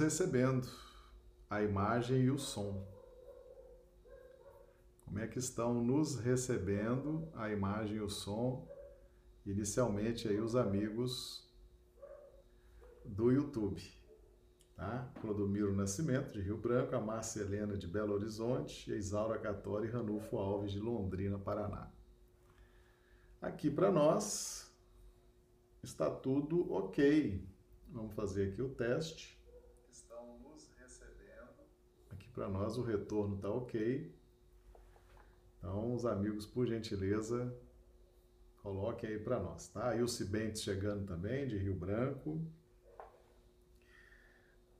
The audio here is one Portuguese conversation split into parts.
recebendo a imagem e o som. Como é que estão nos recebendo a imagem e o som? Inicialmente aí os amigos do YouTube, tá? Clodomiro Nascimento de Rio Branco, a Márcia Helena de Belo Horizonte, a Isaura Catori e Ranulfo Alves de Londrina, Paraná. Aqui para nós está tudo ok. Vamos fazer aqui o teste. Estão nos recebendo. Aqui para nós o retorno está ok. Então, os amigos, por gentileza, coloquem aí para nós, tá? Ilse Bentes chegando também, de Rio Branco.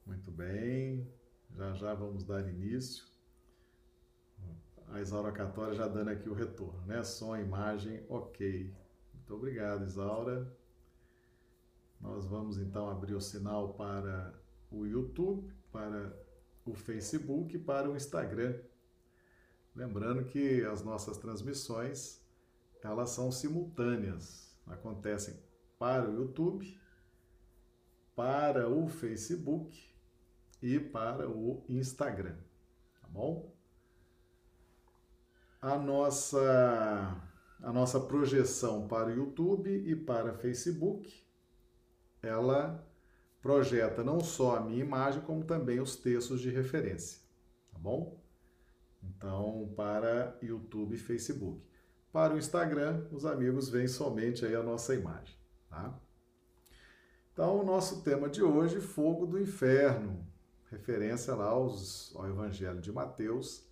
Muito bem. Já já vamos dar início. A Isaura Catória já dando aqui o retorno, né? Som, imagem, ok. Muito obrigado, Isaura. Nós vamos então abrir o sinal para o YouTube, para o Facebook para o Instagram. Lembrando que as nossas transmissões, elas são simultâneas, acontecem para o YouTube, para o Facebook e para o Instagram, tá bom? A nossa a nossa projeção para o YouTube e para Facebook ela projeta não só a minha imagem, como também os textos de referência, tá bom? Então, para YouTube e Facebook. Para o Instagram, os amigos veem somente aí a nossa imagem, tá? Então, o nosso tema de hoje, fogo do inferno, referência lá aos, ao Evangelho de Mateus,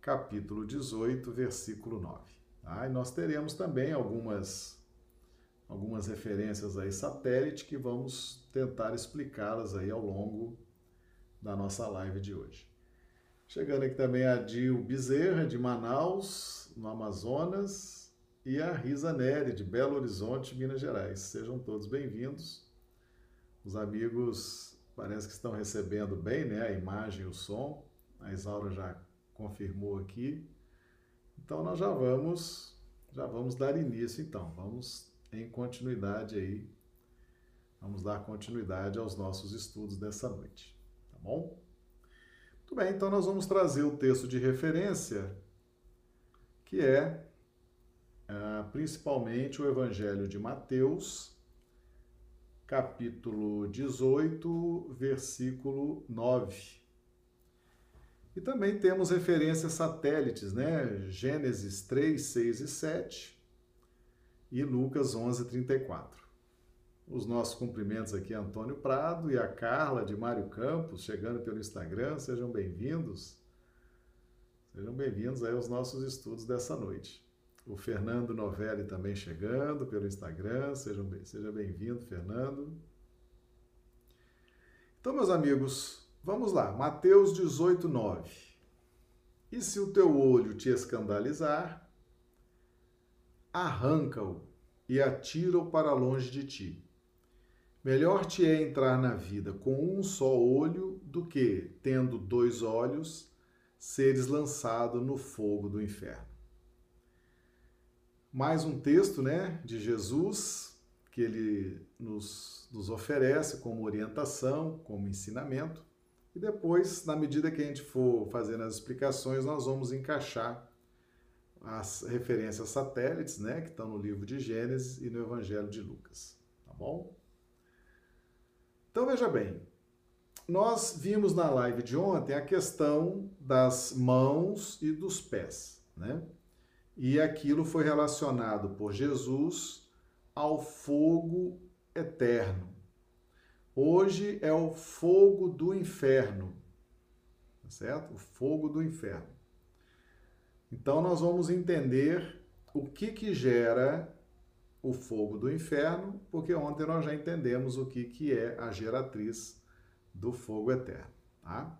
capítulo 18, versículo 9. Tá? E nós teremos também algumas algumas referências aí satélite que vamos tentar explicá-las aí ao longo da nossa live de hoje. Chegando aqui também a Dil Bezerra, de Manaus, no Amazonas, e a Risa Nery, de Belo Horizonte, Minas Gerais. Sejam todos bem-vindos. Os amigos parece que estão recebendo bem né, a imagem e o som. A Isaura já confirmou aqui. Então nós já vamos, já vamos dar início então. Vamos em continuidade aí. Vamos dar continuidade aos nossos estudos dessa noite, tá bom? Muito bem, então nós vamos trazer o texto de referência, que é uh, principalmente o Evangelho de Mateus, capítulo 18, versículo 9. E também temos referências satélites, né? Gênesis 3, 6 e 7 e Lucas 11:34. Os nossos cumprimentos aqui Antônio Prado e a Carla de Mário Campos, chegando pelo Instagram, sejam bem-vindos. Sejam bem-vindos aí aos nossos estudos dessa noite. O Fernando Novelli também chegando pelo Instagram, sejam bem, seja bem-vindo, Fernando. Então, meus amigos, vamos lá, Mateus 18, 9. E se o teu olho te escandalizar, arranca-o e atira-o para longe de ti. Melhor te é entrar na vida com um só olho do que, tendo dois olhos, seres lançado no fogo do inferno. Mais um texto né, de Jesus que ele nos, nos oferece como orientação, como ensinamento, e depois, na medida que a gente for fazendo as explicações, nós vamos encaixar as referências satélites, né, que estão no livro de Gênesis e no Evangelho de Lucas, tá bom? Então veja bem, nós vimos na live de ontem a questão das mãos e dos pés, né? E aquilo foi relacionado por Jesus ao fogo eterno. Hoje é o fogo do inferno, tá certo? O fogo do inferno. Então nós vamos entender o que que gera o fogo do inferno, porque ontem nós já entendemos o que que é a geratriz do fogo eterno, tá?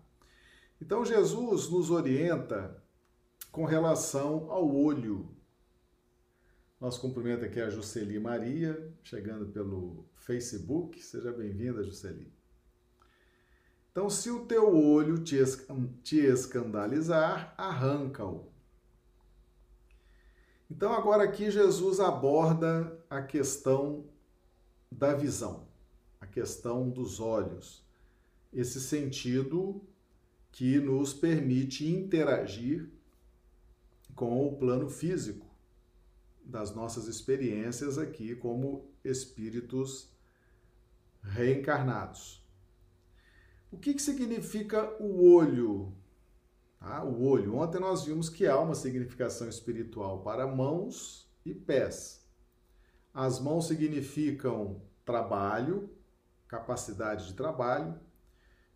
Então Jesus nos orienta com relação ao olho. Nosso cumprimento aqui é a Jusceli Maria, chegando pelo Facebook. Seja bem-vinda, Jusceli. Então, se o teu olho te, escandalizar, arranca-o. Então, agora aqui Jesus aborda a questão da visão, a questão dos olhos. esse sentido que nos permite interagir com o plano físico das nossas experiências aqui como espíritos reencarnados. O que, que significa o olho? Ah, o olho. Ontem nós vimos que há uma significação espiritual para mãos e pés. As mãos significam trabalho, capacidade de trabalho,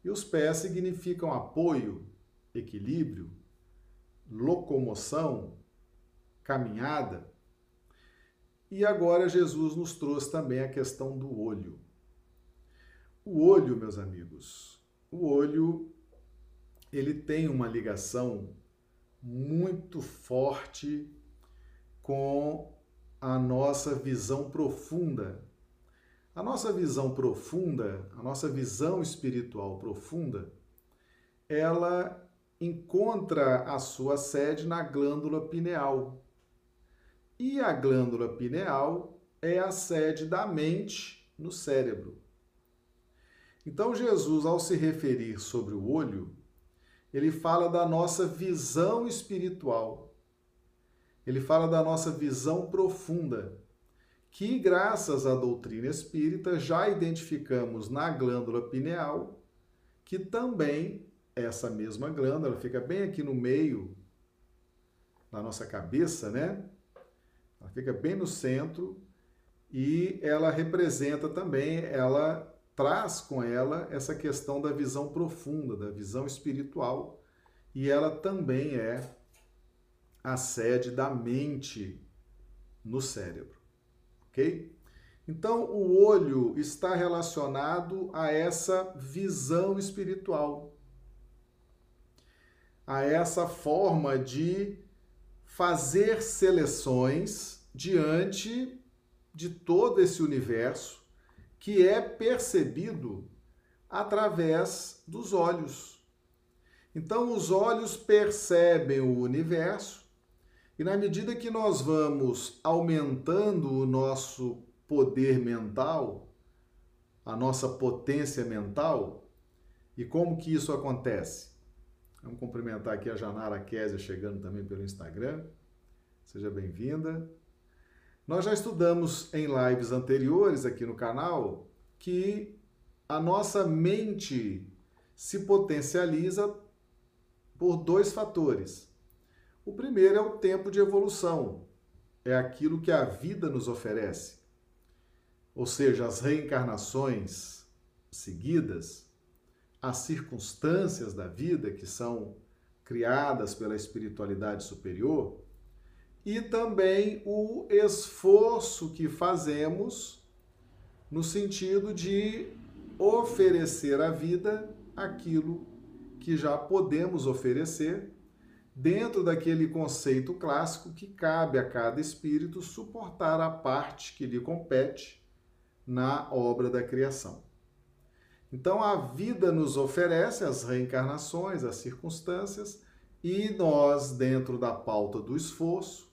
e os pés significam apoio, equilíbrio, locomoção, caminhada. E agora Jesus nos trouxe também a questão do olho. O olho, meus amigos, o olho ele tem uma ligação muito forte com a nossa visão profunda. A nossa visão profunda, a nossa visão espiritual profunda, ela encontra a sua sede na glândula pineal. E a glândula pineal é a sede da mente no cérebro. Então, Jesus, ao se referir sobre o olho, ele fala da nossa visão espiritual. Ele fala da nossa visão profunda, que, graças à doutrina espírita, já identificamos na glândula pineal, que também essa mesma glândula fica bem aqui no meio da nossa cabeça, né? Ela fica bem no centro e ela representa também, ela traz com ela essa questão da visão profunda, da visão espiritual, e ela também é a sede da mente no cérebro, ok? Então, o olho está relacionado a essa visão espiritual, a essa forma de fazer seleções diante de todo esse universo que é percebido através dos olhos. Então, os olhos percebem o universo, e na medida que nós vamos aumentando o nosso poder mental, a nossa potência mental, e como que isso acontece? Vamos cumprimentar aqui a Janara Késia chegando também pelo Instagram. Seja bem-vinda. Nós já estudamos em lives anteriores aqui no canal que a nossa mente se potencializa por dois fatores. O primeiro é o tempo de evolução, é aquilo que a vida nos oferece. Ou seja, as reencarnações seguidas, as circunstâncias da vida que são criadas pela espiritualidade superior, e também o esforço que fazemos no sentido de oferecer à vida aquilo que já podemos oferecer dentro daquele conceito clássico que cabe a cada espírito suportar a parte que lhe compete na obra da criação. Então a vida nos oferece as reencarnações, as circunstâncias, e nós, dentro da pauta do esforço,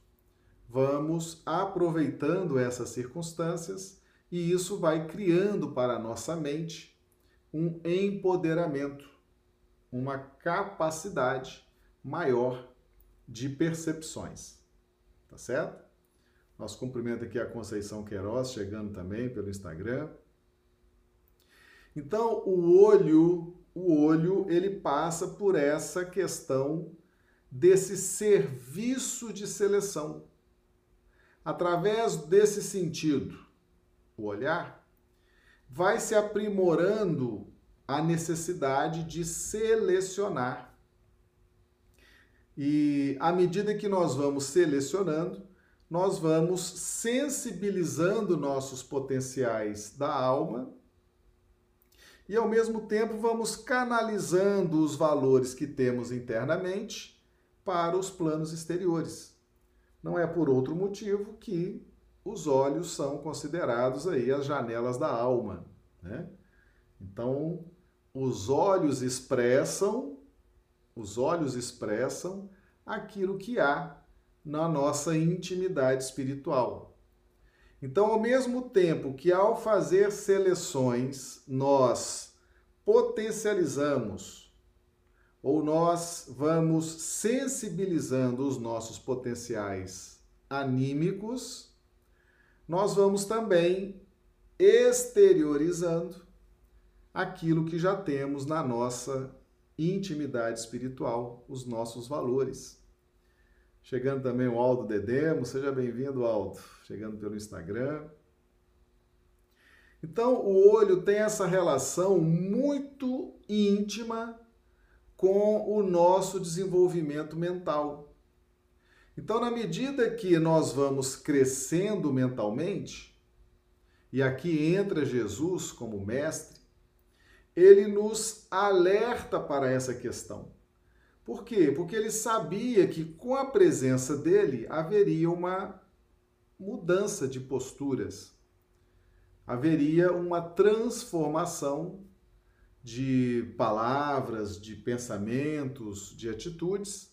vamos aproveitando essas circunstâncias e isso vai criando para a nossa mente um empoderamento, uma capacidade maior de percepções. Tá certo? Nosso cumprimento aqui a Conceição Queiroz, chegando também pelo Instagram. Então, o olho, o olho, ele passa por essa questão desse serviço de seleção através desse sentido, o olhar, vai se aprimorando a necessidade de selecionar. E à medida que nós vamos selecionando, nós vamos sensibilizando nossos potenciais da alma e ao mesmo tempo vamos canalizando os valores que temos internamente para os planos exteriores não é por outro motivo que os olhos são considerados aí as janelas da alma, né? Então, os olhos expressam, os olhos expressam aquilo que há na nossa intimidade espiritual. Então, ao mesmo tempo que ao fazer seleções nós potencializamos ou nós vamos sensibilizando os nossos potenciais anímicos, nós vamos também exteriorizando aquilo que já temos na nossa intimidade espiritual, os nossos valores. Chegando também o Aldo Dedemo, seja bem-vindo, Aldo. Chegando pelo Instagram. Então, o olho tem essa relação muito íntima com o nosso desenvolvimento mental. Então, na medida que nós vamos crescendo mentalmente, e aqui entra Jesus como mestre, ele nos alerta para essa questão. Por quê? Porque ele sabia que com a presença dele haveria uma mudança de posturas haveria uma transformação de palavras, de pensamentos, de atitudes,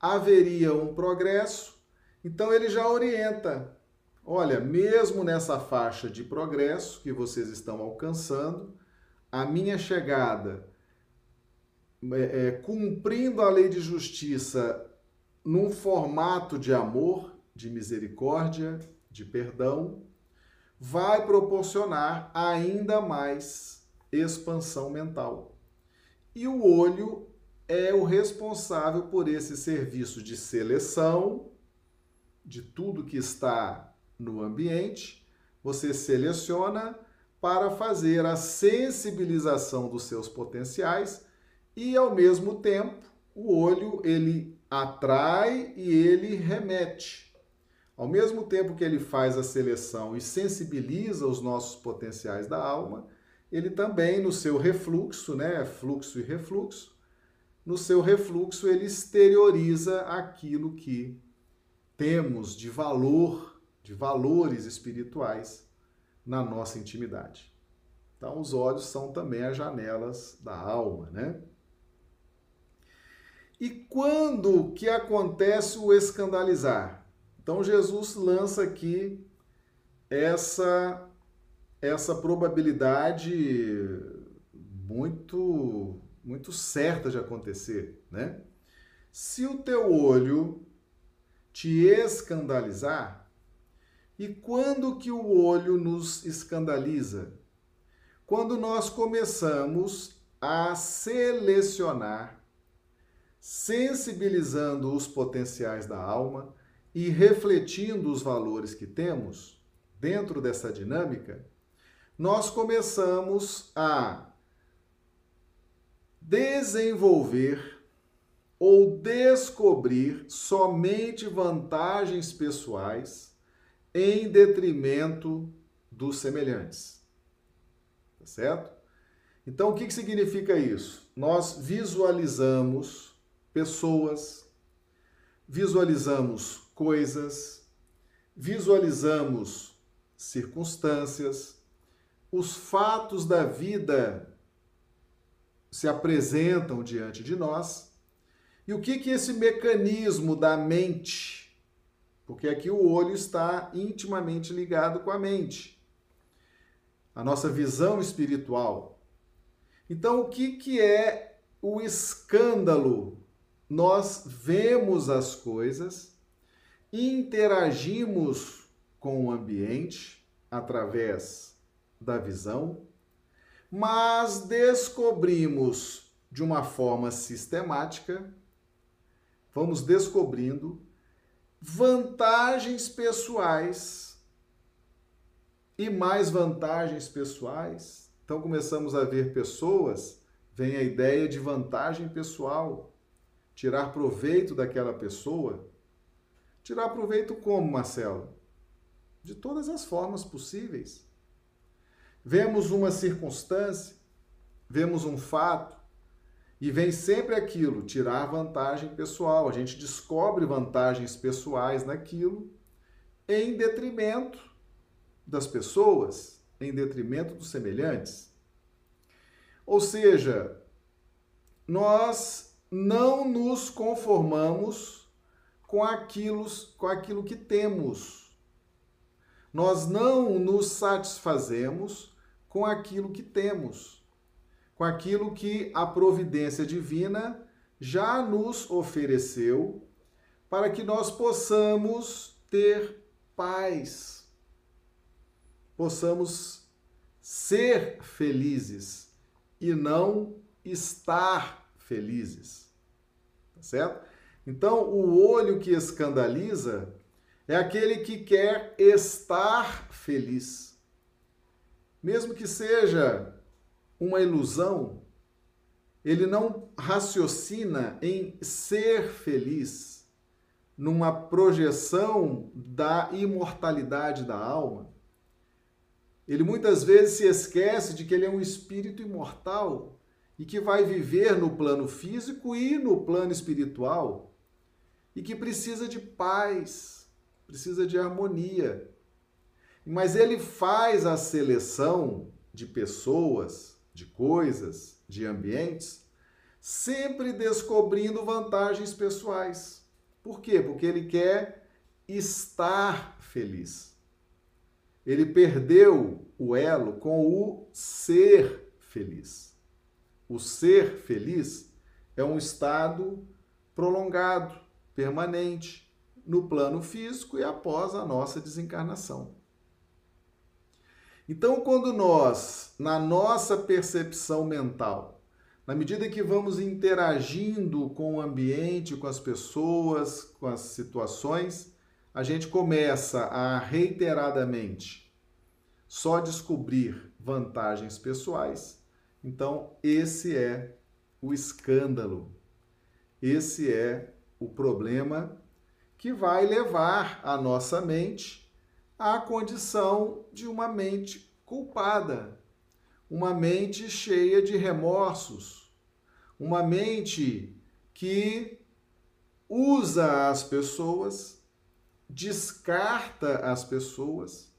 haveria um progresso. Então ele já orienta: olha, mesmo nessa faixa de progresso que vocês estão alcançando, a minha chegada, é, é, cumprindo a lei de justiça num formato de amor, de misericórdia, de perdão, vai proporcionar ainda mais expansão mental. E o olho é o responsável por esse serviço de seleção de tudo que está no ambiente. Você seleciona para fazer a sensibilização dos seus potenciais e ao mesmo tempo o olho ele atrai e ele remete. Ao mesmo tempo que ele faz a seleção e sensibiliza os nossos potenciais da alma, ele também, no seu refluxo, né, fluxo e refluxo, no seu refluxo ele exterioriza aquilo que temos de valor, de valores espirituais na nossa intimidade. Então, os olhos são também as janelas da alma, né? E quando que acontece o escandalizar? Então Jesus lança aqui essa essa probabilidade muito muito certa de acontecer, né? Se o teu olho te escandalizar, e quando que o olho nos escandaliza? Quando nós começamos a selecionar, sensibilizando os potenciais da alma, e refletindo os valores que temos dentro dessa dinâmica, nós começamos a desenvolver ou descobrir somente vantagens pessoais em detrimento dos semelhantes. Tá certo? Então, o que, que significa isso? Nós visualizamos pessoas, visualizamos coisas, visualizamos circunstâncias, os fatos da vida se apresentam diante de nós. E o que que esse mecanismo da mente, porque aqui o olho está intimamente ligado com a mente, a nossa visão espiritual. Então, o que que é o escândalo? Nós vemos as coisas interagimos com o ambiente através da visão, mas descobrimos de uma forma sistemática, vamos descobrindo vantagens pessoais e mais vantagens pessoais. Então começamos a ver pessoas, vem a ideia de vantagem pessoal, tirar proveito daquela pessoa Tirar proveito como, Marcelo? De todas as formas possíveis. Vemos uma circunstância, vemos um fato, e vem sempre aquilo, tirar vantagem pessoal. A gente descobre vantagens pessoais naquilo em detrimento das pessoas, em detrimento dos semelhantes. Ou seja, nós não nos conformamos com aquilo, com aquilo que temos. Nós não nos satisfazemos com aquilo que temos. com aquilo que a providência divina já nos ofereceu para que nós possamos ter paz, possamos ser felizes e não estar felizes. Tá certo? Então, o olho que escandaliza é aquele que quer estar feliz. Mesmo que seja uma ilusão, ele não raciocina em ser feliz, numa projeção da imortalidade da alma. Ele muitas vezes se esquece de que ele é um espírito imortal e que vai viver no plano físico e no plano espiritual e que precisa de paz, precisa de harmonia. Mas ele faz a seleção de pessoas, de coisas, de ambientes, sempre descobrindo vantagens pessoais. Por quê? Porque ele quer estar feliz. Ele perdeu o elo com o ser feliz. O ser feliz é um estado prolongado, permanente, no plano físico e após a nossa desencarnação. Então, quando nós, na nossa percepção mental, na medida que vamos interagindo com o ambiente, com as pessoas, com as situações, a gente começa a reiteradamente só descobrir vantagens pessoais. Então, esse é o escândalo. Esse é o problema que vai levar a nossa mente à condição de uma mente culpada, uma mente cheia de remorsos, uma mente que usa as pessoas, descarta as pessoas,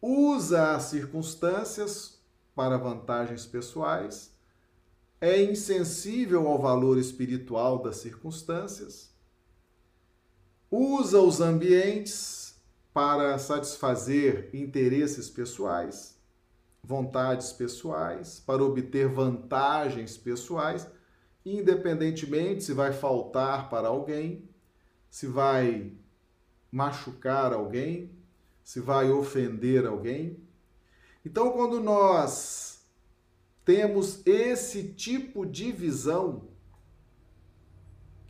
usa as circunstâncias para vantagens pessoais, é insensível ao valor espiritual das circunstâncias, usa os ambientes para satisfazer interesses pessoais, vontades pessoais, para obter vantagens pessoais, independentemente se vai faltar para alguém, se vai machucar alguém, se vai ofender alguém. Então, quando nós temos esse tipo de visão,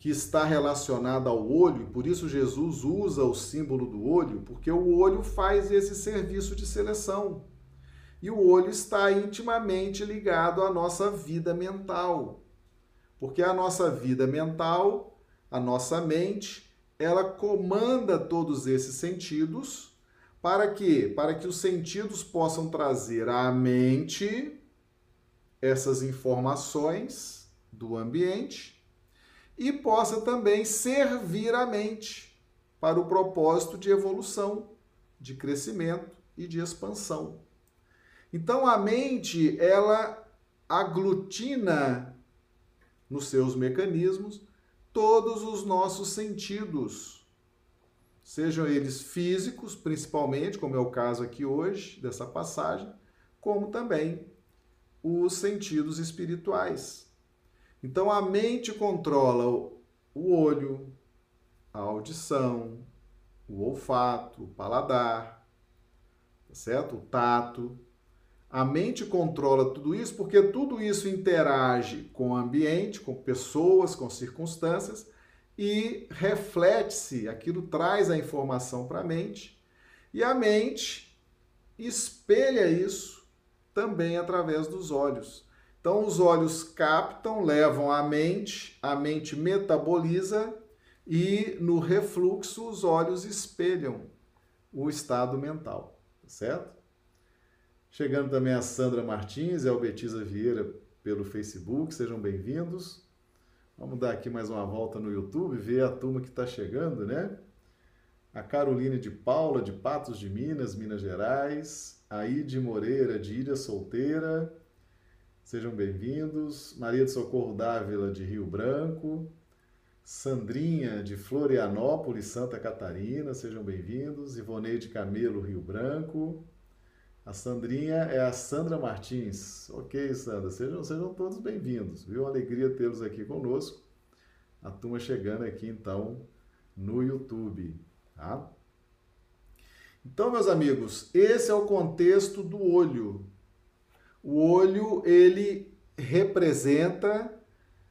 que está relacionada ao olho, por isso Jesus usa o símbolo do olho, porque o olho faz esse serviço de seleção. E o olho está intimamente ligado à nossa vida mental. Porque a nossa vida mental, a nossa mente, ela comanda todos esses sentidos para que para que os sentidos possam trazer à mente essas informações do ambiente e possa também servir a mente para o propósito de evolução, de crescimento e de expansão. Então a mente, ela aglutina nos seus mecanismos todos os nossos sentidos, sejam eles físicos, principalmente, como é o caso aqui hoje dessa passagem, como também os sentidos espirituais. Então a mente controla o olho, a audição, o olfato, o paladar, tá certo? O tato. A mente controla tudo isso porque tudo isso interage com o ambiente, com pessoas, com circunstâncias e reflete-se, aquilo traz a informação para a mente e a mente espelha isso também através dos olhos. Então, os olhos captam, levam à mente, a mente metaboliza e no refluxo os olhos espelham o estado mental, tá certo? Chegando também a Sandra Martins e a Vieira pelo Facebook, sejam bem-vindos. Vamos dar aqui mais uma volta no YouTube, ver a turma que está chegando, né? A Caroline de Paula, de Patos de Minas, Minas Gerais. A Ide Moreira, de Ilha Solteira. Sejam bem-vindos. Maria de Socorro Dávila, de Rio Branco. Sandrinha, de Florianópolis, Santa Catarina. Sejam bem-vindos. Ivoneide Camelo, Rio Branco. A Sandrinha é a Sandra Martins. Ok, Sandra, sejam, sejam todos bem-vindos, viu? Alegria tê-los aqui conosco. A turma chegando aqui, então, no YouTube, tá? Então, meus amigos, esse é o contexto do olho. O olho, ele representa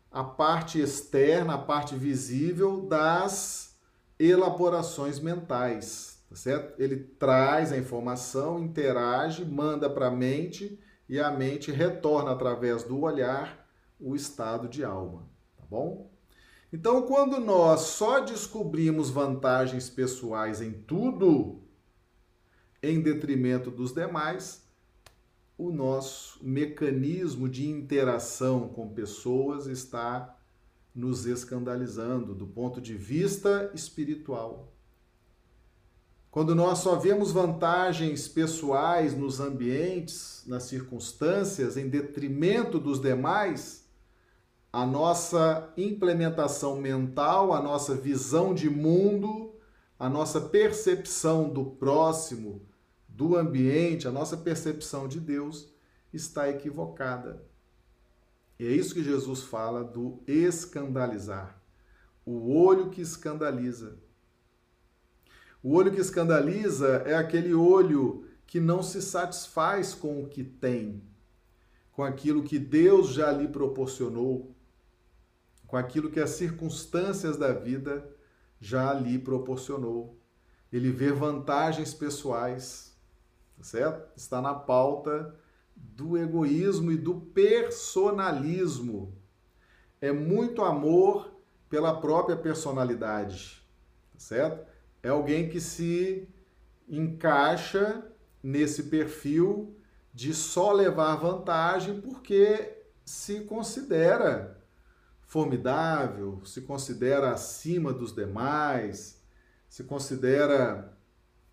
a parte externa, a parte visível das elaborações mentais, tá certo? Ele traz a informação, interage, manda para a mente e a mente retorna através do olhar o estado de alma, tá bom? Então, quando nós só descobrimos vantagens pessoais em tudo, em detrimento dos demais, o nosso mecanismo de interação com pessoas está nos escandalizando do ponto de vista espiritual. Quando nós só vemos vantagens pessoais nos ambientes, nas circunstâncias, em detrimento dos demais, a nossa implementação mental, a nossa visão de mundo, a nossa percepção do próximo, do ambiente, a nossa percepção de Deus está equivocada. E é isso que Jesus fala do escandalizar. O olho que escandaliza. O olho que escandaliza é aquele olho que não se satisfaz com o que tem, com aquilo que Deus já lhe proporcionou, com aquilo que as circunstâncias da vida já lhe proporcionou. Ele vê vantagens pessoais, Tá certo? Está na pauta do egoísmo e do personalismo. É muito amor pela própria personalidade, tá certo? É alguém que se encaixa nesse perfil de só levar vantagem porque se considera formidável, se considera acima dos demais, se considera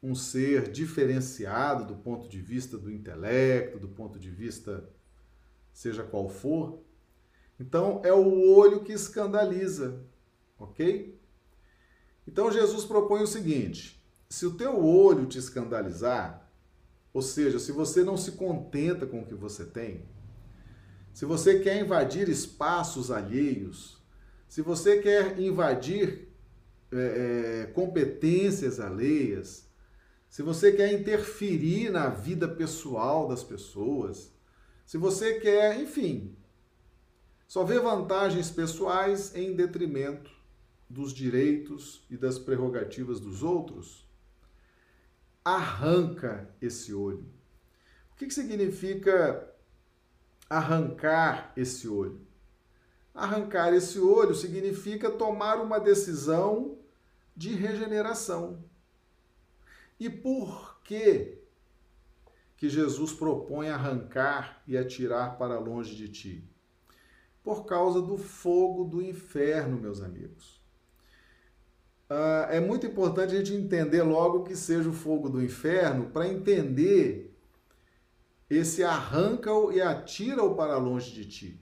um ser diferenciado do ponto de vista do intelecto, do ponto de vista seja qual for. Então é o olho que escandaliza, ok? Então Jesus propõe o seguinte: se o teu olho te escandalizar, ou seja, se você não se contenta com o que você tem, se você quer invadir espaços alheios, se você quer invadir é, competências alheias, se você quer interferir na vida pessoal das pessoas, se você quer, enfim, só vê vantagens pessoais em detrimento dos direitos e das prerrogativas dos outros, arranca esse olho. O que, que significa arrancar esse olho? Arrancar esse olho significa tomar uma decisão de regeneração. E por que que Jesus propõe arrancar e atirar para longe de ti? Por causa do fogo do inferno, meus amigos. Ah, é muito importante a gente entender logo que seja o fogo do inferno para entender esse arranca-o e atira-o para longe de ti.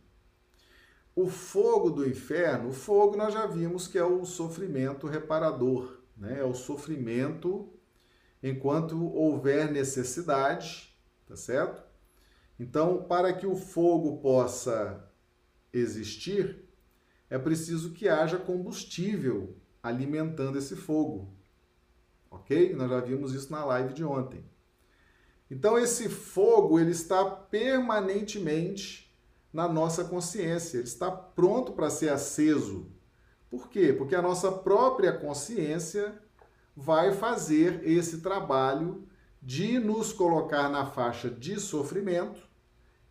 O fogo do inferno, o fogo nós já vimos que é o sofrimento reparador, né? é o sofrimento enquanto houver necessidade, tá certo? Então, para que o fogo possa existir, é preciso que haja combustível alimentando esse fogo. OK? Nós já vimos isso na live de ontem. Então esse fogo, ele está permanentemente na nossa consciência, ele está pronto para ser aceso. Por quê? Porque a nossa própria consciência vai fazer esse trabalho de nos colocar na faixa de sofrimento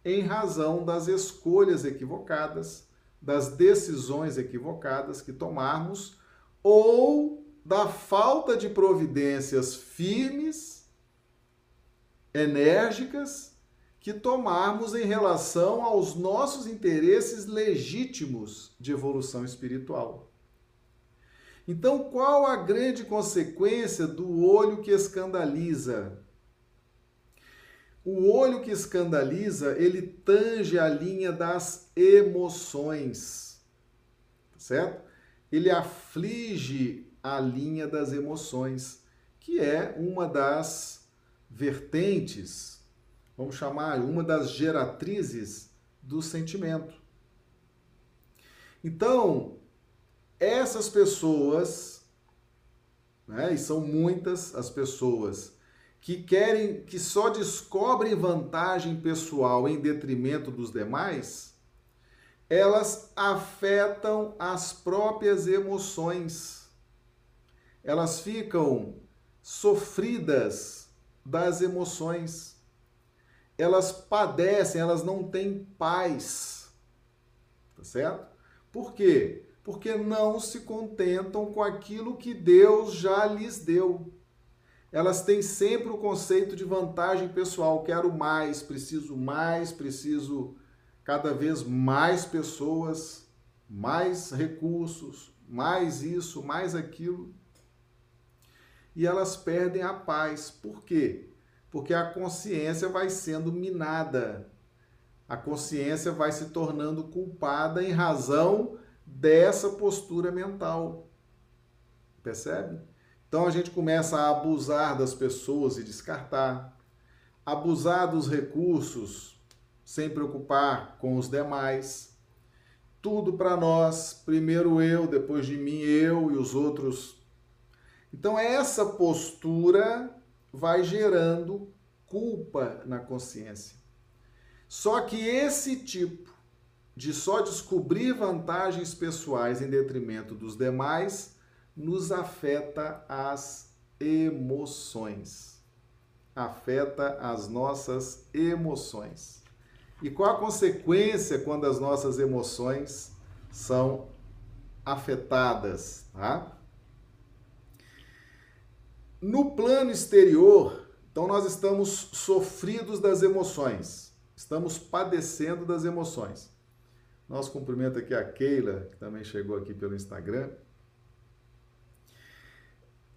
em razão das escolhas equivocadas, das decisões equivocadas que tomarmos ou da falta de providências firmes, enérgicas, que tomarmos em relação aos nossos interesses legítimos de evolução espiritual. Então, qual a grande consequência do olho que escandaliza? O olho que escandaliza, ele tange a linha das emoções, certo? Ele aflige a linha das emoções, que é uma das vertentes vamos chamar uma das geratrizes do sentimento. Então, essas pessoas, né, e são muitas as pessoas que querem, que só descobrem vantagem pessoal em detrimento dos demais, elas afetam as próprias emoções. Elas ficam sofridas das emoções. Elas padecem, elas não têm paz. Tá certo? Por quê? Porque não se contentam com aquilo que Deus já lhes deu elas têm sempre o conceito de vantagem pessoal. Quero mais, preciso mais, preciso cada vez mais pessoas, mais recursos, mais isso, mais aquilo. E elas perdem a paz. Por quê? Porque a consciência vai sendo minada. A consciência vai se tornando culpada em razão dessa postura mental. Percebe? Então a gente começa a abusar das pessoas e descartar, abusar dos recursos sem preocupar com os demais. Tudo para nós, primeiro eu, depois de mim eu e os outros. Então essa postura vai gerando culpa na consciência. Só que esse tipo de só descobrir vantagens pessoais em detrimento dos demais nos afeta as emoções. Afeta as nossas emoções. E qual a consequência quando as nossas emoções são afetadas, tá? No plano exterior, então nós estamos sofridos das emoções, estamos padecendo das emoções. Nosso cumprimento aqui a Keila, que também chegou aqui pelo Instagram.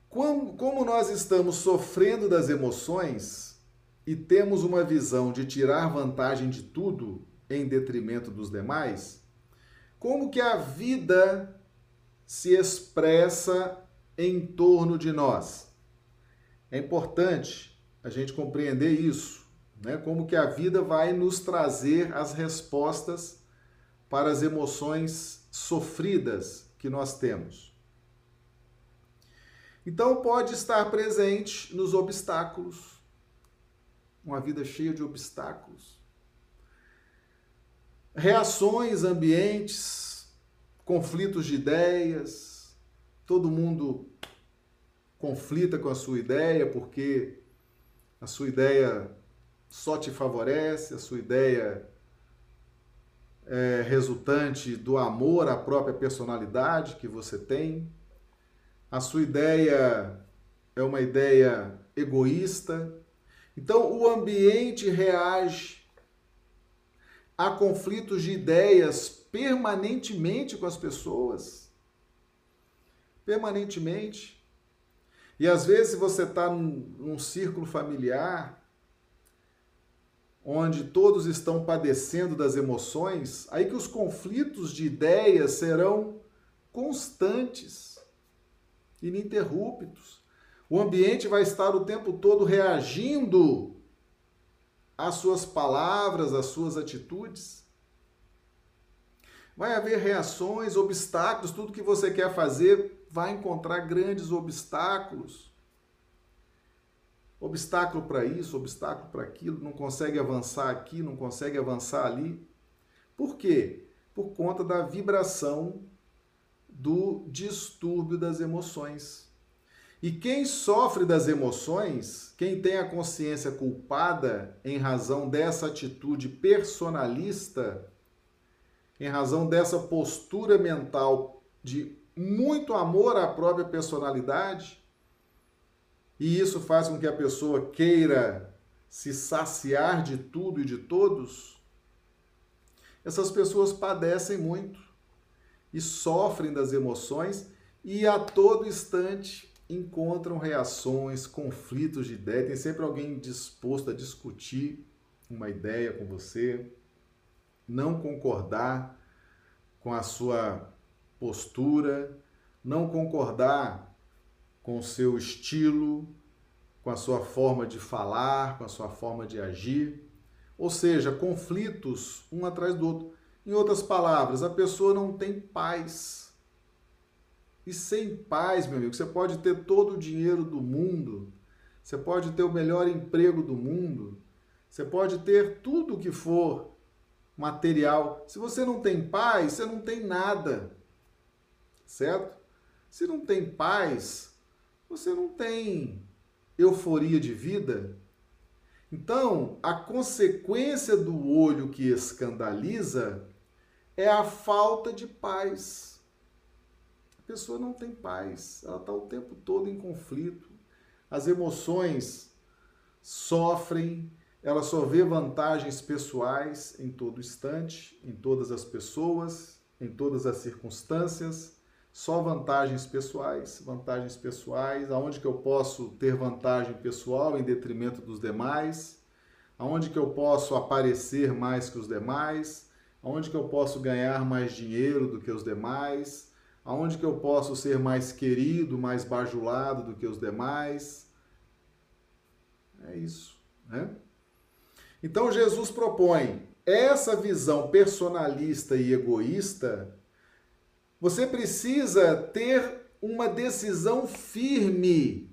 Como nós estamos sofrendo das emoções e temos uma visão de tirar vantagem de tudo em detrimento dos demais, como que a vida se expressa em torno de nós? É importante a gente compreender isso, né? Como que a vida vai nos trazer as respostas para as emoções sofridas que nós temos. Então pode estar presente nos obstáculos, uma vida cheia de obstáculos. Reações, ambientes, conflitos de ideias, todo mundo conflita com a sua ideia porque a sua ideia só te favorece, a sua ideia é resultante do amor à própria personalidade que você tem a sua ideia é uma ideia egoísta. Então, o ambiente reage a conflitos de ideias permanentemente com as pessoas. Permanentemente. E às vezes você está num, num círculo familiar onde todos estão padecendo das emoções, aí que os conflitos de ideias serão constantes ininterruptos. O ambiente vai estar o tempo todo reagindo às suas palavras, às suas atitudes. Vai haver reações, obstáculos, tudo que você quer fazer vai encontrar grandes obstáculos. Obstáculo para isso, obstáculo para aquilo, não consegue avançar aqui, não consegue avançar ali. Por quê? Por conta da vibração do distúrbio das emoções. E quem sofre das emoções, quem tem a consciência culpada em razão dessa atitude personalista, em razão dessa postura mental de muito amor à própria personalidade, e isso faz com que a pessoa queira se saciar de tudo e de todos, essas pessoas padecem muito e sofrem das emoções e a todo instante encontram reações, conflitos de ideia. Tem sempre alguém disposto a discutir uma ideia com você, não concordar com a sua postura, não concordar com o seu estilo, com a sua forma de falar, com a sua forma de agir. Ou seja, conflitos um atrás do outro. Em outras palavras, a pessoa não tem paz. E sem paz, meu amigo, você pode ter todo o dinheiro do mundo, você pode ter o melhor emprego do mundo, você pode ter tudo o que for material. Se você não tem paz, você não tem nada. Certo? Se não tem paz, você não tem euforia de vida. Então, a consequência do olho que escandaliza é a falta de paz. A pessoa não tem paz, ela está o tempo todo em conflito. As emoções sofrem, ela só vê vantagens pessoais em todo instante, em todas as pessoas, em todas as circunstâncias, só vantagens pessoais, vantagens pessoais, aonde que eu posso ter vantagem pessoal em detrimento dos demais, aonde que eu posso aparecer mais que os demais, aonde que eu posso ganhar mais dinheiro do que os demais, aonde que eu posso ser mais querido, mais bajulado do que os demais. É isso, né? Então Jesus propõe essa visão personalista e egoísta. Você precisa ter uma decisão firme.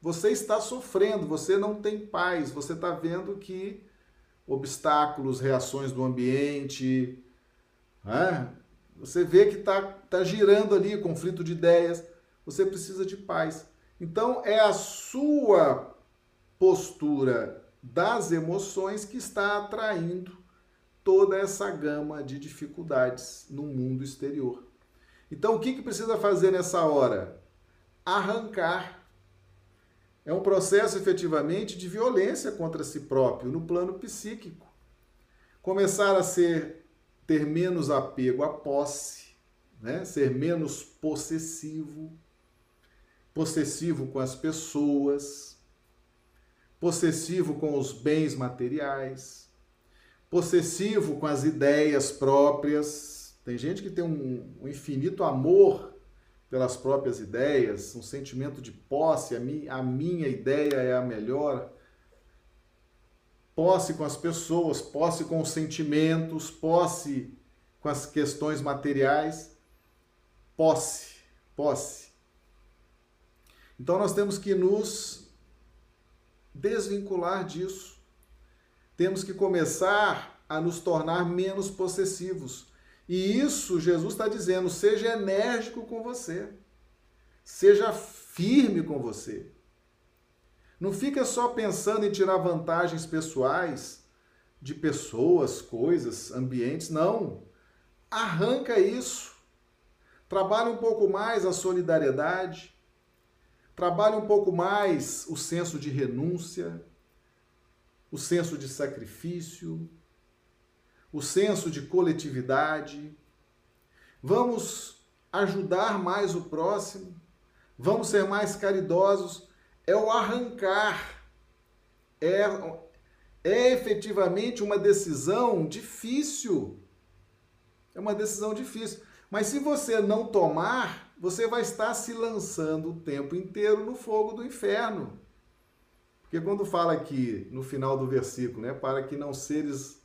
Você está sofrendo, você não tem paz, você está vendo que obstáculos, reações do ambiente, né? você vê que está tá girando ali conflito de ideias, você precisa de paz. Então é a sua postura das emoções que está atraindo toda essa gama de dificuldades no mundo exterior. Então, o que, que precisa fazer nessa hora? Arrancar. É um processo efetivamente de violência contra si próprio no plano psíquico. Começar a ser ter menos apego à posse, né? ser menos possessivo, possessivo com as pessoas, possessivo com os bens materiais, possessivo com as ideias próprias. Tem gente que tem um, um infinito amor pelas próprias ideias, um sentimento de posse, a, mi, a minha ideia é a melhor. Posse com as pessoas, posse com os sentimentos, posse com as questões materiais. Posse, posse. Então nós temos que nos desvincular disso. Temos que começar a nos tornar menos possessivos. E isso Jesus está dizendo: seja enérgico com você, seja firme com você. Não fica só pensando em tirar vantagens pessoais de pessoas, coisas, ambientes. Não. Arranca isso. Trabalhe um pouco mais a solidariedade. Trabalhe um pouco mais o senso de renúncia, o senso de sacrifício, o senso de coletividade. Vamos ajudar mais o próximo, vamos ser mais caridosos. É o arrancar, é, é efetivamente uma decisão difícil. É uma decisão difícil. Mas se você não tomar, você vai estar se lançando o tempo inteiro no fogo do inferno. Porque quando fala aqui no final do versículo, né, para que não seres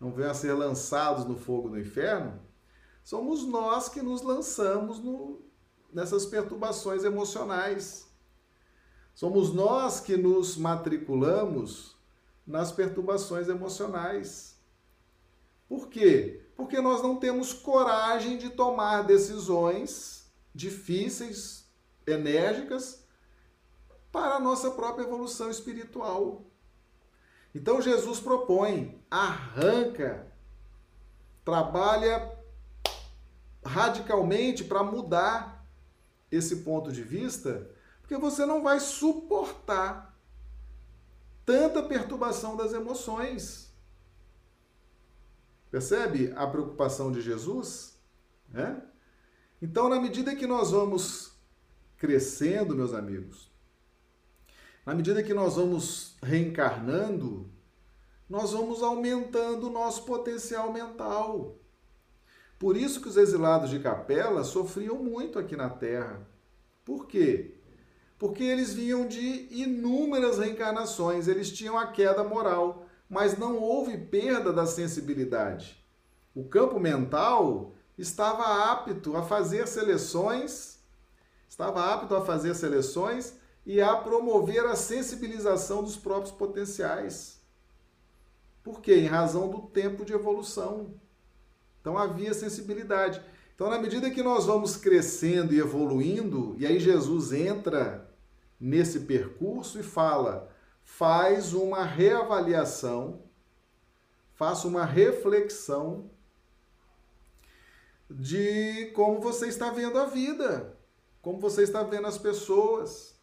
não venham a ser lançados no fogo do inferno, somos nós que nos lançamos no, nessas perturbações emocionais. Somos nós que nos matriculamos nas perturbações emocionais. Por quê? Porque nós não temos coragem de tomar decisões difíceis, enérgicas, para a nossa própria evolução espiritual. Então Jesus propõe, arranca, trabalha radicalmente para mudar esse ponto de vista, porque você não vai suportar tanta perturbação das emoções. Percebe a preocupação de Jesus? Né? Então, na medida que nós vamos crescendo, meus amigos, na medida que nós vamos reencarnando, nós vamos aumentando o nosso potencial mental. Por isso que os exilados de capela sofriam muito aqui na Terra. Por quê? Porque eles vinham de inúmeras reencarnações, eles tinham a queda moral. mas não houve perda da sensibilidade. O campo mental estava apto a fazer seleções, estava apto a fazer seleções e a promover a sensibilização dos próprios potenciais. Por quê? Em razão do tempo de evolução. Então havia sensibilidade. Então, na medida que nós vamos crescendo e evoluindo, e aí Jesus entra nesse percurso e fala: faz uma reavaliação, faça uma reflexão de como você está vendo a vida, como você está vendo as pessoas.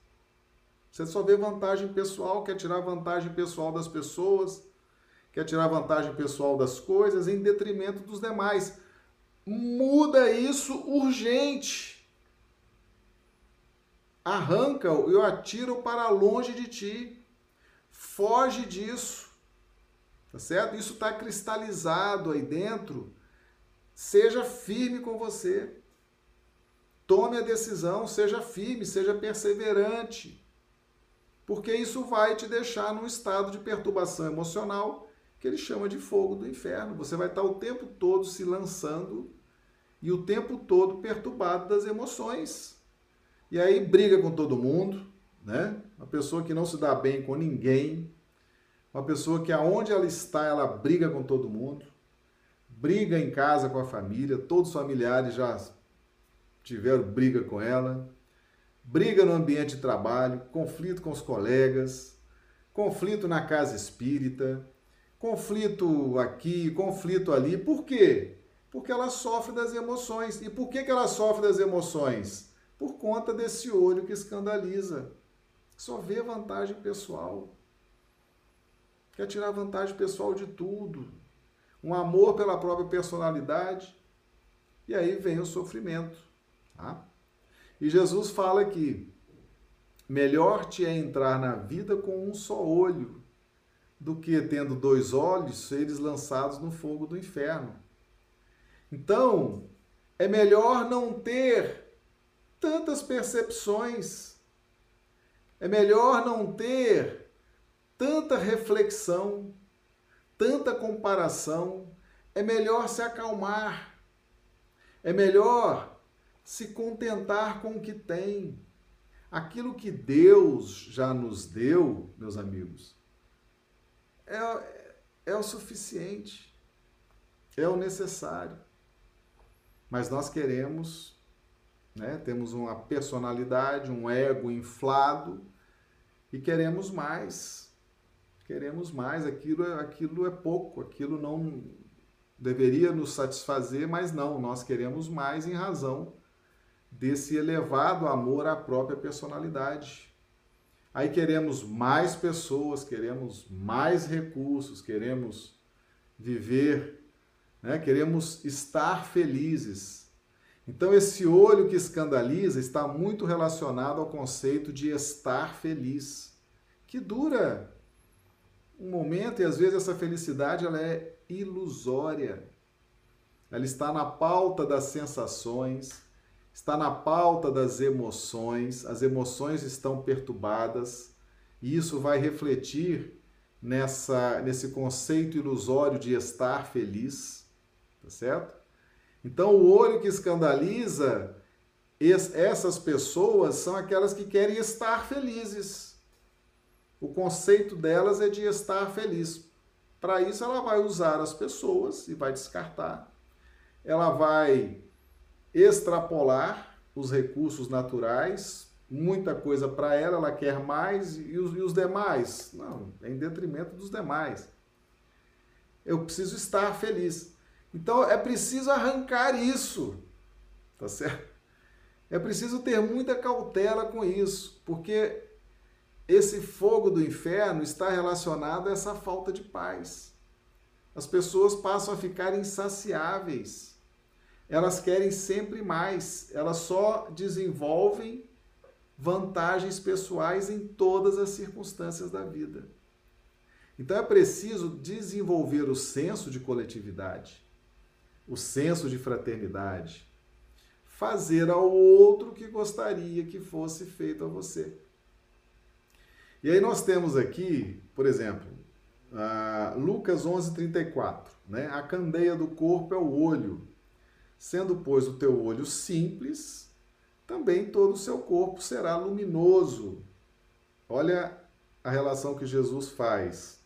Você só vê vantagem pessoal, quer tirar vantagem pessoal das pessoas, quer tirar vantagem pessoal das coisas em detrimento dos demais. Muda isso urgente. Arranca-o e para longe de ti. Foge disso. Tá certo? Isso está cristalizado aí dentro. Seja firme com você. Tome a decisão, seja firme, seja perseverante. Porque isso vai te deixar num estado de perturbação emocional que ele chama de fogo do inferno. Você vai estar o tempo todo se lançando e o tempo todo perturbado das emoções. E aí briga com todo mundo, né? Uma pessoa que não se dá bem com ninguém, uma pessoa que aonde ela está, ela briga com todo mundo, briga em casa com a família, todos os familiares já tiveram briga com ela, briga no ambiente de trabalho, conflito com os colegas, conflito na casa espírita, conflito aqui, conflito ali. Por quê? Porque ela sofre das emoções. E por que, ela sofre das emoções? Por conta desse olho que escandaliza. Só vê vantagem pessoal. Quer tirar vantagem pessoal de tudo. Um amor pela própria personalidade. E aí vem o sofrimento. Tá? E Jesus fala que melhor te é entrar na vida com um só olho do que tendo dois olhos seres lançados no fogo do inferno. Então, é melhor não ter tantas percepções, é melhor não ter tanta reflexão, tanta comparação, é melhor se acalmar, é melhor se contentar com o que tem. Aquilo que Deus já nos deu, meus amigos, é, é o suficiente, é o necessário. Mas nós queremos, né, temos uma personalidade, um ego inflado e queremos mais. Queremos mais, aquilo, aquilo é pouco, aquilo não deveria nos satisfazer, mas não, nós queremos mais em razão desse elevado amor à própria personalidade. Aí queremos mais pessoas, queremos mais recursos, queremos viver, né? queremos estar felizes. Então, esse olho que escandaliza está muito relacionado ao conceito de estar feliz, que dura um momento e às vezes essa felicidade ela é ilusória. Ela está na pauta das sensações, está na pauta das emoções, as emoções estão perturbadas, e isso vai refletir nessa nesse conceito ilusório de estar feliz, tá certo? Então, o olho que escandaliza essas pessoas são aquelas que querem estar felizes. O conceito delas é de estar feliz. Para isso, ela vai usar as pessoas e vai descartar. Ela vai extrapolar os recursos naturais, muita coisa para ela, ela quer mais, e os, e os demais? Não, é em detrimento dos demais. Eu preciso estar feliz. Então é preciso arrancar isso, tá certo? É preciso ter muita cautela com isso, porque esse fogo do inferno está relacionado a essa falta de paz. As pessoas passam a ficar insaciáveis elas querem sempre mais, elas só desenvolvem vantagens pessoais em todas as circunstâncias da vida. Então é preciso desenvolver o senso de coletividade, o senso de fraternidade, fazer ao outro o que gostaria que fosse feito a você. E aí nós temos aqui, por exemplo, Ah, Lucas 11:34, né? A candeia do corpo é o olho. Sendo, pois, o teu olho simples, também todo o seu corpo será luminoso. Olha a relação que Jesus faz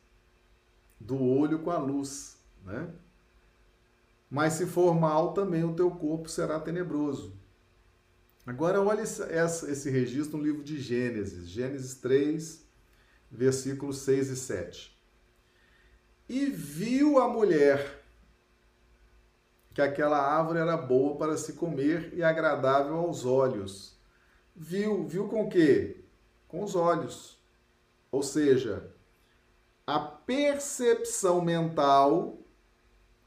do olho com a luz, né? Mas se for mal, também o teu corpo será tenebroso. Agora, olha esse registro no livro de Gênesis, Gênesis 3, versículos 6 e 7. E viu a mulher que aquela árvore era boa para se comer e agradável aos olhos. Viu, viu com o quê? Com os olhos. Ou seja, a percepção mental,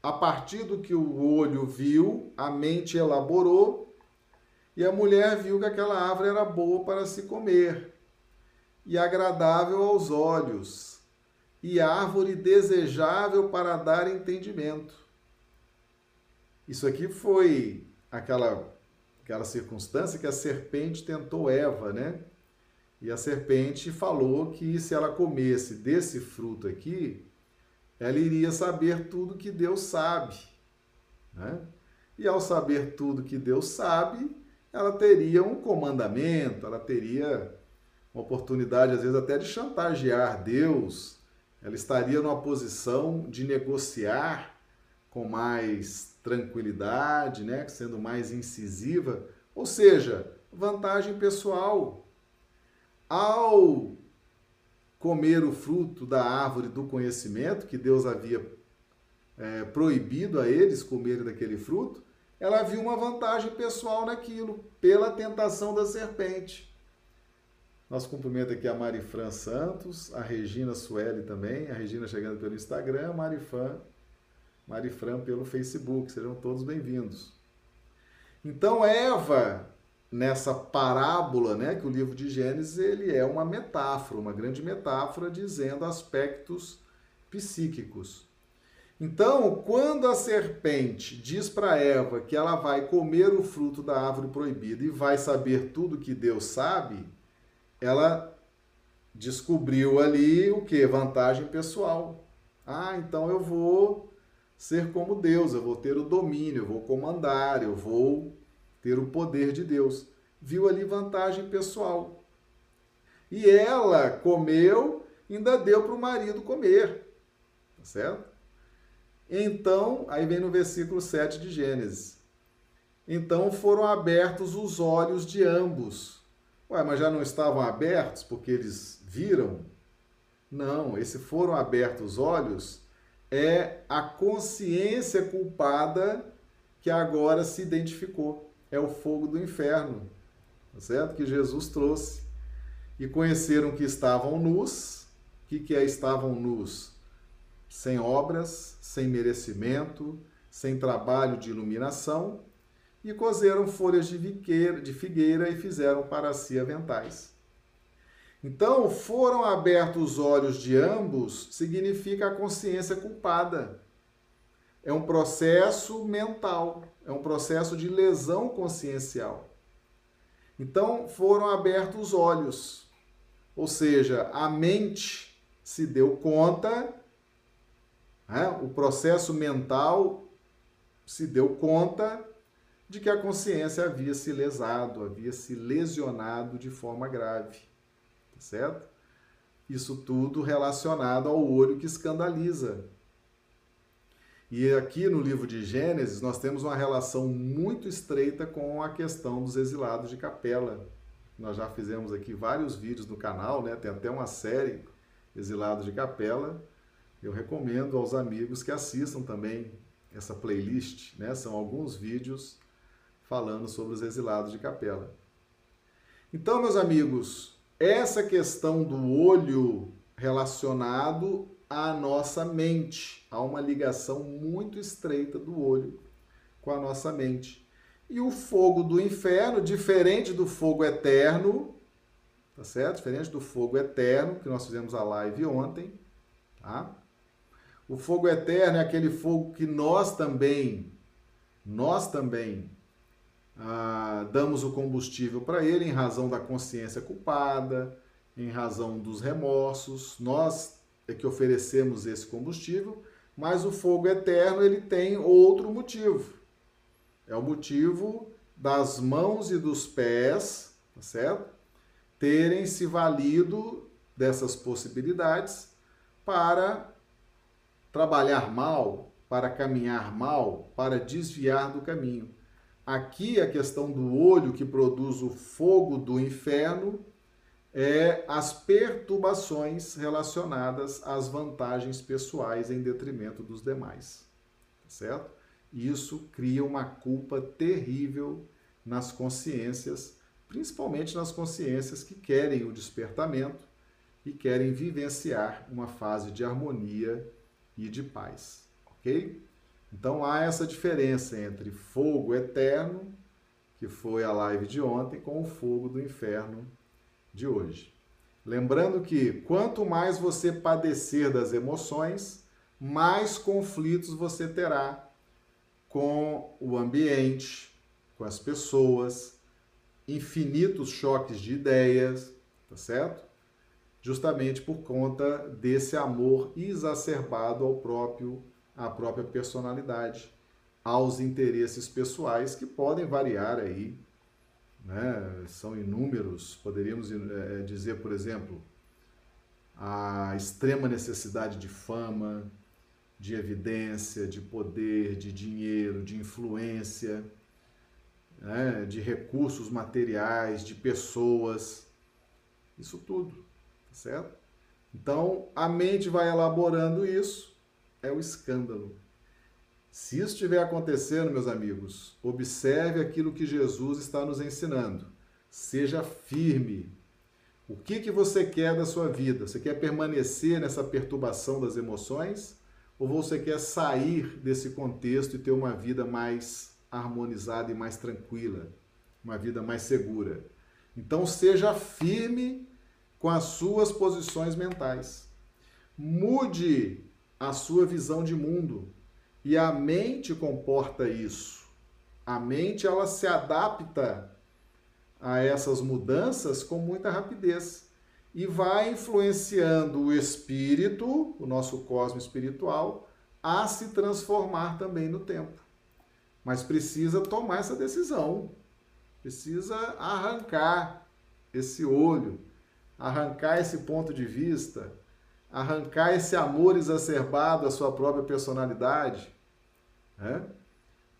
a partir do que o olho viu, a mente elaborou, e a mulher viu que aquela árvore era boa para se comer e agradável aos olhos, e árvore desejável para dar entendimento. Isso aqui foi aquela aquela circunstância que a serpente tentou Eva, né? E a serpente falou que se ela comesse desse fruto aqui, ela iria saber tudo que Deus sabe. Né? E ao saber tudo que Deus sabe, ela teria um comandamento, ela teria uma oportunidade, às vezes, até de chantagear Deus, ela estaria numa posição de negociar com mais tranquilidade, né? sendo mais incisiva, ou seja, vantagem pessoal ao comer o fruto da árvore do conhecimento, que Deus havia é, proibido a eles comerem daquele fruto, ela viu uma vantagem pessoal naquilo, pela tentação da serpente. Nosso cumprimento aqui a Marifran Santos, a Regina Sueli também, a Regina chegando pelo Instagram, Marifran, Marifran pelo Facebook. Sejam todos bem-vindos. Então, Eva nessa parábola, né, que o livro de Gênesis ele é uma metáfora, uma grande metáfora dizendo aspectos psíquicos. Então, quando a serpente diz para Eva que ela vai comer o fruto da árvore proibida e vai saber tudo que Deus sabe, ela descobriu ali o que? Vantagem pessoal. Ah, então eu vou ser como Deus, eu vou ter o domínio, eu vou comandar, eu vou ter o poder de Deus. Viu ali vantagem pessoal. E ela comeu, ainda deu para o marido comer. Tá certo? Então, aí vem no versículo 7 de Gênesis. Então foram abertos os olhos de ambos. Ué, mas já não estavam abertos porque eles viram? Não, esse foram abertos os olhos é a consciência culpada que agora se identificou é o fogo do inferno, tá certo? Que Jesus trouxe. E conheceram que estavam nus. O que, que é estavam nus? Sem obras, sem merecimento, sem trabalho de iluminação, e cozeram folhas de, viqueira, de figueira e fizeram para si aventais. Então, foram abertos os olhos de ambos, significa a consciência culpada. É um processo mental é um processo de lesão consciencial. Então foram abertos os olhos, ou seja, a mente se deu conta, né, o processo mental se deu conta de que a consciência havia se lesado, havia se lesionado de forma grave, certo? Isso tudo relacionado ao olho que escandaliza, e aqui no livro de Gênesis nós temos uma relação muito estreita com a questão dos exilados de capela. Nós já fizemos aqui vários vídeos no canal, né? Tem até uma série Exilados de Capela. Eu recomendo aos amigos que assistam também essa playlist, né? São alguns vídeos falando sobre os exilados de capela. Então, meus amigos, essa questão do olho relacionado à nossa mente. Há uma ligação muito estreita do olho com a nossa mente. E o fogo do inferno, diferente do fogo eterno, tá certo? Diferente do fogo eterno, que nós fizemos a live ontem, tá? O fogo eterno é aquele fogo que nós também, nós também ah, damos o combustível para ele em razão da consciência culpada, em razão dos remorsos. Nós é que oferecemos esse combustível, mas o fogo eterno ele tem outro motivo. É o motivo das mãos e dos pés, tá certo? Terem se valido dessas possibilidades para trabalhar mal, para caminhar mal, para desviar do caminho. Aqui a questão do olho que produz o fogo do inferno é as perturbações relacionadas às vantagens pessoais em detrimento dos demais. Tá certo? Isso cria uma culpa terrível nas consciências, principalmente nas consciências que querem o despertamento e querem vivenciar uma fase de harmonia e de paz, ok? Então há essa diferença entre fogo eterno, que foi a live de ontem, com o fogo do inferno de hoje. Lembrando que quanto mais você padecer das emoções, mais conflitos você terá com o ambiente, com as pessoas, infinitos choques de ideias, tá certo? Justamente por conta desse amor exacerbado ao próprio à própria personalidade, aos interesses pessoais que podem variar aí né? são inúmeros. Poderíamos é, dizer, por exemplo, a extrema necessidade de fama, de evidência, de poder, de dinheiro, de influência, né? de recursos materiais, de pessoas, isso tudo, tá certo? Então a mente vai elaborando isso, é o escândalo. Se isso estiver acontecendo, meus amigos, observe aquilo que Jesus está nos ensinando. Seja firme. O que, que você quer da sua vida? Você quer permanecer nessa perturbação das emoções? Ou você quer sair desse contexto e ter uma vida mais harmonizada e mais tranquila? Uma vida mais segura? Então, seja firme com as suas posições mentais. Mude a sua visão de mundo. E a mente comporta isso. A mente ela se adapta a essas mudanças com muita rapidez e vai influenciando o espírito, o nosso cosmo espiritual, a se transformar também no tempo. Mas precisa tomar essa decisão. Precisa arrancar esse olho, arrancar esse ponto de vista, arrancar esse amor exacerbado à sua própria personalidade, né?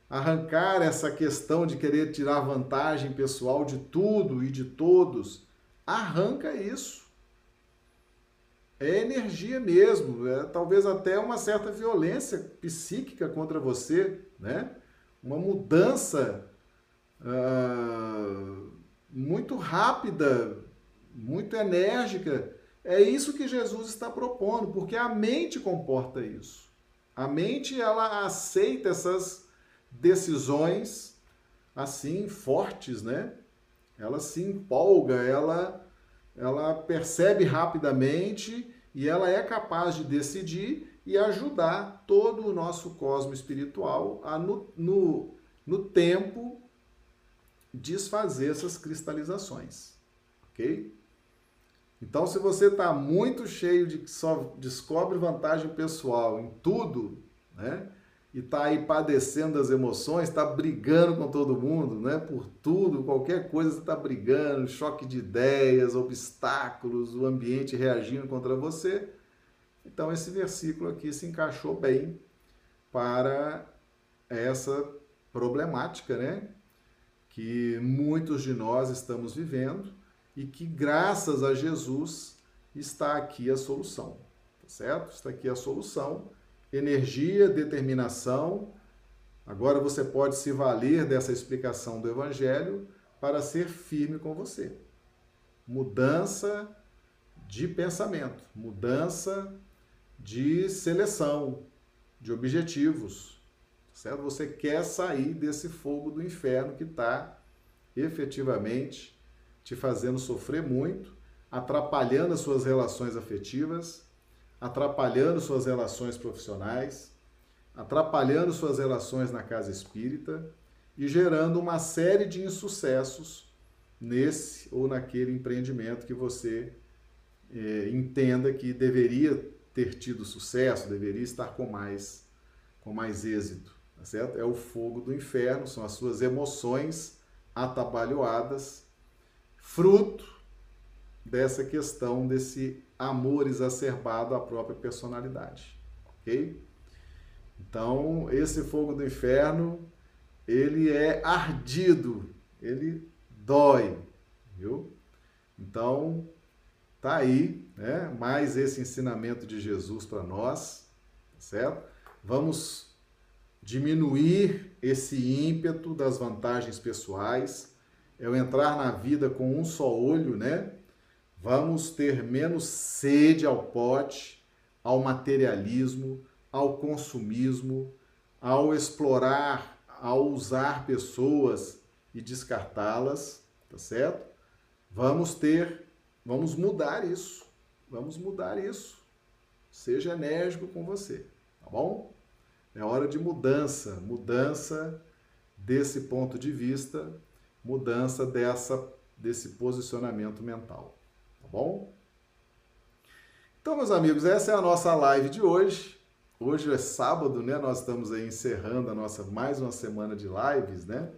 arrancar essa questão de querer tirar vantagem pessoal de tudo e de todos, arranca isso. É energia mesmo, é talvez até uma certa violência psíquica contra você, né? Uma mudança uh, muito rápida, muito enérgica é isso que Jesus está propondo, porque a mente comporta isso. A mente ela aceita essas decisões assim fortes, né? Ela se empolga, ela ela percebe rapidamente e ela é capaz de decidir e ajudar todo o nosso cosmo espiritual a no, no, no tempo desfazer essas cristalizações, ok? Então, se você está muito cheio de que só descobre vantagem pessoal em tudo, né? E está aí padecendo das emoções, está brigando com todo mundo, né? Por tudo, qualquer coisa você está brigando, choque de ideias, obstáculos, o ambiente reagindo contra você. Então, esse versículo aqui se encaixou bem para essa problemática, né? Que muitos de nós estamos vivendo e que graças a Jesus está aqui a solução, tá certo? Está aqui a solução, energia, determinação. Agora você pode se valer dessa explicação do evangelho para ser firme com você. Mudança de pensamento, mudança de seleção, de objetivos, tá certo? Você quer sair desse fogo do inferno que está efetivamente te fazendo sofrer muito, atrapalhando as suas relações afetivas, atrapalhando suas relações profissionais, atrapalhando suas relações na casa espírita e gerando uma série de insucessos nesse ou naquele empreendimento que você é, entenda que deveria ter tido sucesso, deveria estar com mais, com mais êxito, tá certo? É o fogo do inferno, são as suas emoções atabalhoadas, fruto dessa questão desse amor exacerbado à própria personalidade, ok? Então, esse fogo do inferno, ele é ardido, ele dói, viu? Então, tá aí, né? Mais esse ensinamento de Jesus para nós, certo? Vamos diminuir esse ímpeto das vantagens pessoais, é o entrar na vida com um só olho, né? Vamos ter menos sede ao pote, ao materialismo, ao consumismo, ao explorar, ao usar pessoas e descartá-las, tá certo? Vamos ter, vamos mudar isso. Vamos mudar isso. Seja enérgico com você, tá bom? É hora de mudança, mudança desse ponto de vista, mudança dessa desse posicionamento mental bom? Então, meus amigos, essa é a nossa live de hoje. Hoje é sábado, né? Nós estamos aí encerrando a nossa mais uma semana de lives, né?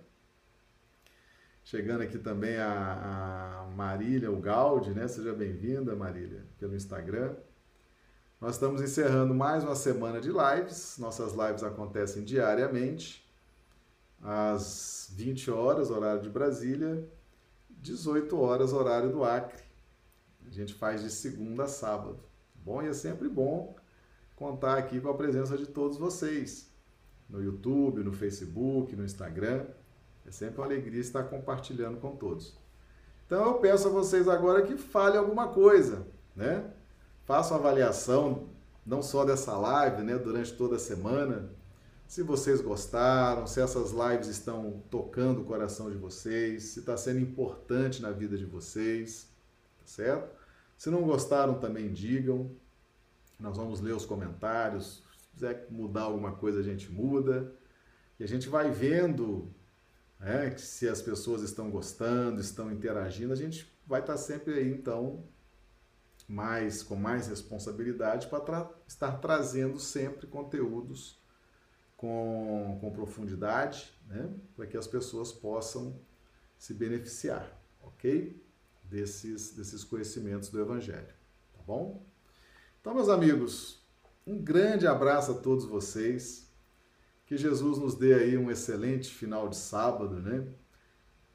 Chegando aqui também a, a Marília, o Gaudi, né? Seja bem-vinda, Marília, pelo Instagram. Nós estamos encerrando mais uma semana de lives. Nossas lives acontecem diariamente, às 20 horas, horário de Brasília, 18 horas, horário do Acre. A gente faz de segunda a sábado. Bom, e é sempre bom contar aqui com a presença de todos vocês no YouTube, no Facebook, no Instagram. É sempre uma alegria estar compartilhando com todos. Então eu peço a vocês agora que fale alguma coisa, né? Façam avaliação não só dessa live, né, durante toda a semana. Se vocês gostaram, se essas lives estão tocando o coração de vocês, se está sendo importante na vida de vocês, tá certo? Se não gostaram, também digam. Nós vamos ler os comentários. Se quiser mudar alguma coisa, a gente muda. E a gente vai vendo né, se as pessoas estão gostando, estão interagindo. A gente vai estar sempre aí, então, mais com mais responsabilidade para tra estar trazendo sempre conteúdos com, com profundidade, né, para que as pessoas possam se beneficiar, ok? desses, desses conhecimentos do Evangelho. Tá bom? Então, meus amigos, um grande abraço a todos vocês. Que Jesus nos dê aí um excelente final de sábado, né?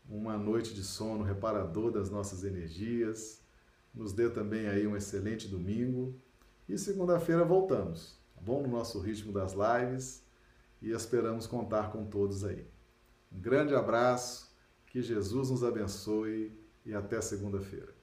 Uma noite de sono reparador das nossas energias. Nos dê também aí um excelente domingo. E segunda-feira voltamos, tá bom? No nosso ritmo das lives. E esperamos contar com todos aí. Um grande abraço. Que Jesus nos abençoe e até segunda-feira.